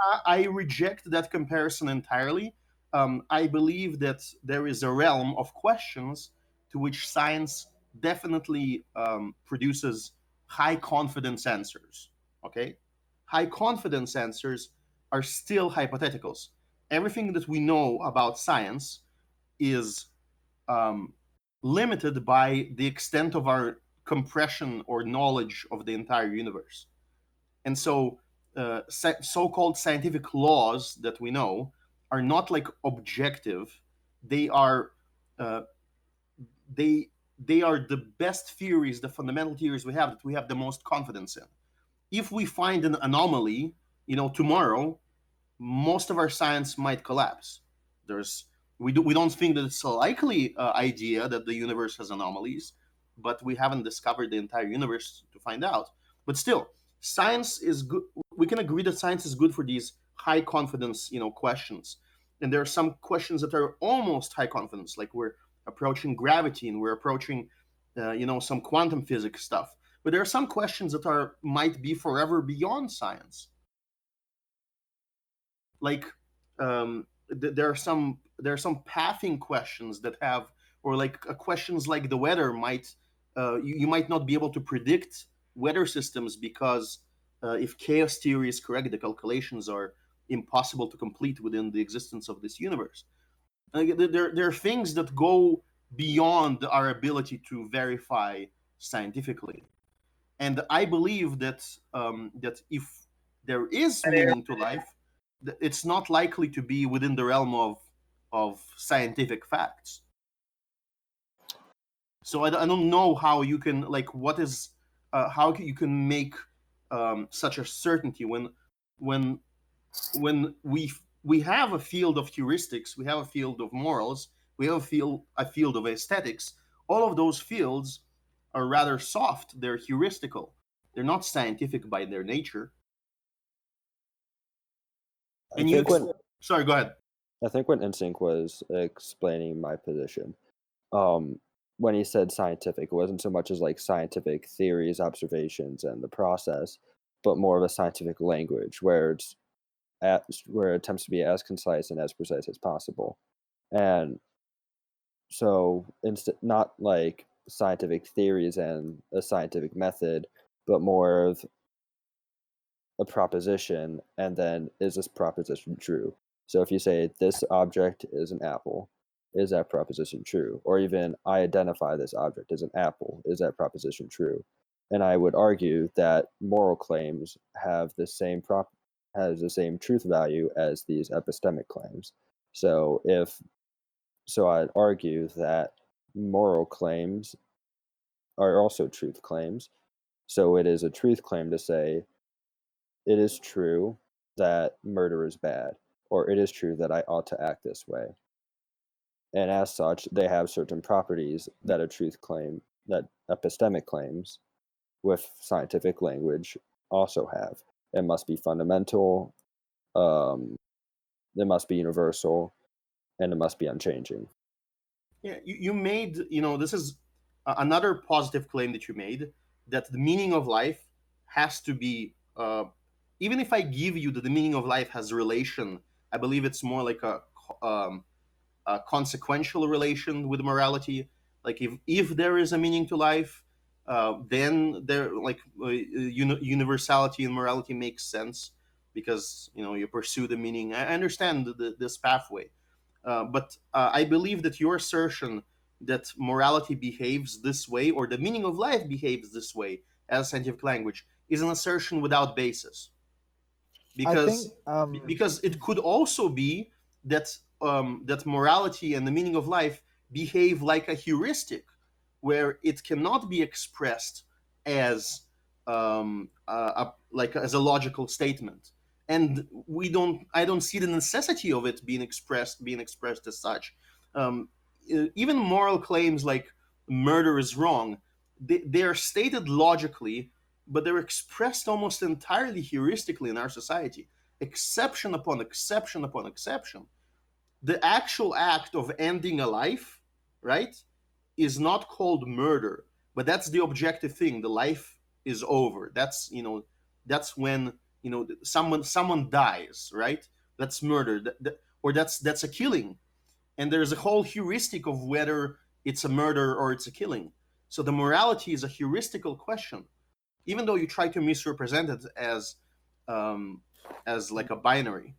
I, I reject that comparison entirely. Um, I believe that there is a realm of questions to which science definitely um, produces high confidence answers. Okay, high confidence answers are still hypotheticals. Everything that we know about science is um, limited by the extent of our compression or knowledge of the entire universe. And so, uh, so-called scientific laws that we know are not like objective; they are uh, they they are the best theories, the fundamental theories we have that we have the most confidence in. If we find an anomaly, you know, tomorrow, most of our science might collapse. There's we do we don't think that it's a likely uh, idea that the universe has anomalies, but we haven't discovered the entire universe to find out. But still, science is good. We can agree that science is good for these high confidence, you know, questions. And there are some questions that are almost high confidence, like we're approaching gravity and we're approaching, uh, you know, some quantum physics stuff. But there are some questions that are might be forever beyond science. Like um, th- there are some there are some pathing questions that have, or like uh, questions like the weather might uh, you, you might not be able to predict weather systems because uh, if chaos theory is correct, the calculations are impossible to complete within the existence of this universe. Like, there, there are things that go beyond our ability to verify scientifically, and I believe that um, that if there is meaning to life, it's not likely to be within the realm of of scientific facts. So I don't know how you can like what is uh, how you can make um, such a certainty when when when we we have a field of heuristics, we have a field of morals, we have a field a field of aesthetics. All of those fields are rather soft. They're heuristical. They're not scientific by their nature. And you when sorry, go ahead. I think when Insync was explaining my position, um, when he said scientific, it wasn't so much as like scientific theories, observations, and the process, but more of a scientific language where it's at, where it attempts to be as concise and as precise as possible, and so instead not like scientific theories and a scientific method, but more of a proposition, and then is this proposition true? So if you say this object is an apple, is that proposition true? Or even I identify this object as an apple, is that proposition true? And I would argue that moral claims have the same prop has the same truth value as these epistemic claims. So if so I'd argue that moral claims are also truth claims. So it is a truth claim to say it is true that murder is bad, or it is true that I ought to act this way. And as such, they have certain properties that a truth claim, that epistemic claims with scientific language also have. It must be fundamental, um, it must be universal, and it must be unchanging. Yeah, you, you made, you know, this is another positive claim that you made that the meaning of life has to be, uh, even if I give you that the meaning of life has relation, I believe it's more like a, um, a consequential relation with morality. Like if, if there is a meaning to life, uh, then there like uh, uni- universality and morality makes sense because you know you pursue the meaning. I understand the, the, this pathway, uh, but uh, I believe that your assertion that morality behaves this way or the meaning of life behaves this way as scientific language is an assertion without basis. Because think um, because it could also be that um, that morality and the meaning of life behave like a heuristic, where it cannot be expressed as um, a, a, like as a logical statement, and we don't. I don't see the necessity of it being expressed being expressed as such. Um, even moral claims like murder is wrong, they, they are stated logically, but they're expressed almost entirely heuristically in our society exception upon exception upon exception. The actual act of ending a life, right, is not called murder, but that's the objective thing. The life is over. That's you know, that's when you know someone someone dies, right? That's murder, That- that- or that's that's a killing. And there's a whole heuristic of whether it's a murder or it's a killing. So the morality is a heuristical question, even though you try to misrepresent it as um, as like a binary.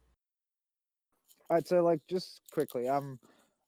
Alright, so like just quickly, um,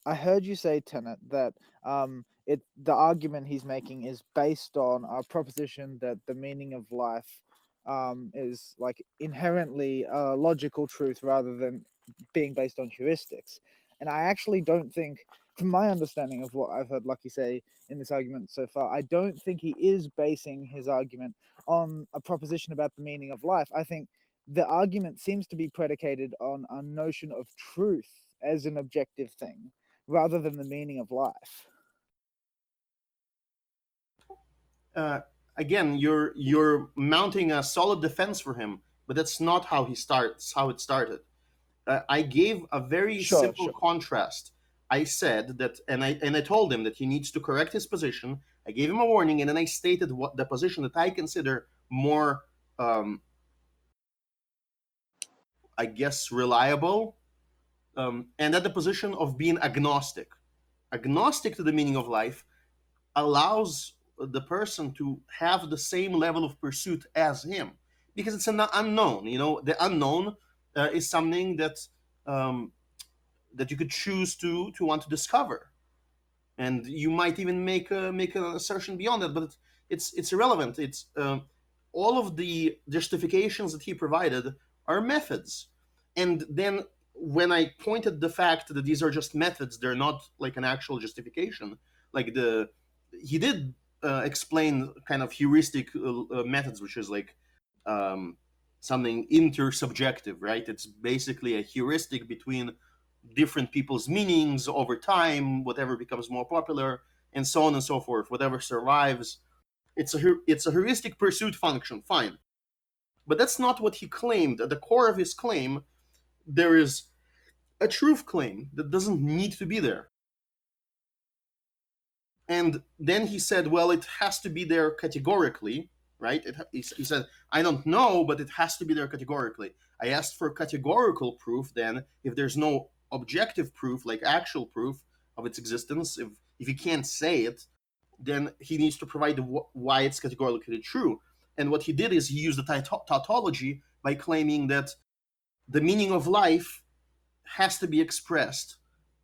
I heard you say, Tenet, that um, it the argument he's making is based on a proposition that the meaning of life um is like inherently a logical truth rather than being based on heuristics. And I actually don't think, from my understanding of what I've heard Lucky say in this argument so far, I don't think he is basing his argument on a proposition about the meaning of life. I think the argument seems to be predicated on a notion of truth as an objective thing rather than the meaning of life. Uh, again, you're you're mounting a solid defense for him, but that's not how he starts. How it started. Uh, I gave a very Sure, simple sure. contrast. I said that, and I and I told him that he needs to correct his position. I gave him a warning, and then I stated what the position that I consider more, um, I guess, reliable, um, and at the position of being agnostic. Agnostic to the meaning of life allows the person to have the same level of pursuit as him because it's an unknown. You know, the unknown uh, is something that um, that you could choose to to want to discover, and you might even make a, make an assertion beyond that. But it's it's, irrelevant. It's um, all of the justifications that he provided are methods, and then when I pointed the fact that these are just methods, they're not like an actual justification. Like the he did uh, explain kind of heuristic uh, uh, methods, which is like um, something intersubjective, right? It's basically a heuristic between different people's meanings over time, whatever becomes more popular, and so on and so forth. Whatever survives, it's a it's a heuristic pursuit function. Fine, but that's not what he claimed. At the core of his claim, there is a truth claim that doesn't need to be there. And then he said, well, it has to be there categorically, right? It, he, he said, I don't know, but it has to be there categorically. I asked for categorical proof then, if there's no objective proof, like actual proof of its existence, if, if he can't say it, then he needs to provide wh- why it's categorically true. And what he did is he used the taut- tautology by claiming that the meaning of life has to be expressed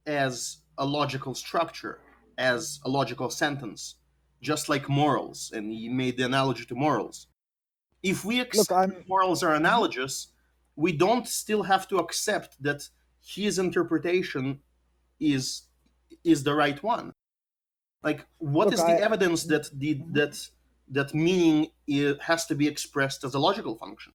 as a logical structure, as a logical sentence, just like morals. And he made the analogy to morals. If we accept I'm- morals are analogous, we don't still have to accept that his interpretation is is the right one. Like, what Look, is the I- evidence that the that that meaning has to be expressed as a logical function?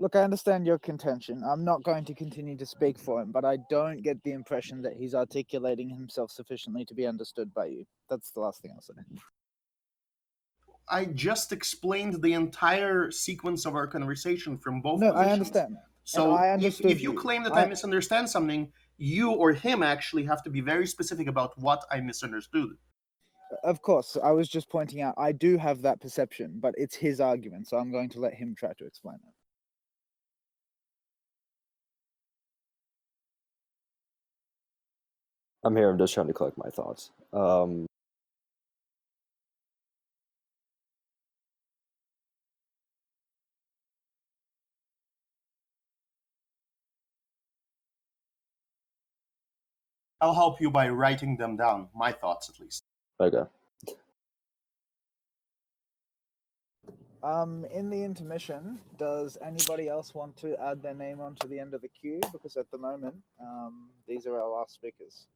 Look, I understand your contention. I'm not going to continue to speak for him, but I don't get the impression that he's articulating himself sufficiently to be understood by you. That's the last thing I'll say. I just explained the entire sequence of our conversation from both. Sides. No, I understand. So I if, if you you. claim that I, I- misunderstand something, you or him actually have to be very specific about what I misunderstood. Of course, I was just pointing out I do have that perception, but it's his argument, so I'm going to let him try to explain it. I'm here. I'm just trying to collect my thoughts. Um, I'll help you by writing them down, my thoughts at least. okay. Um, in the intermission, does anybody else want to add their name onto the end of the queue? Because at the moment, um, these are our last speakers.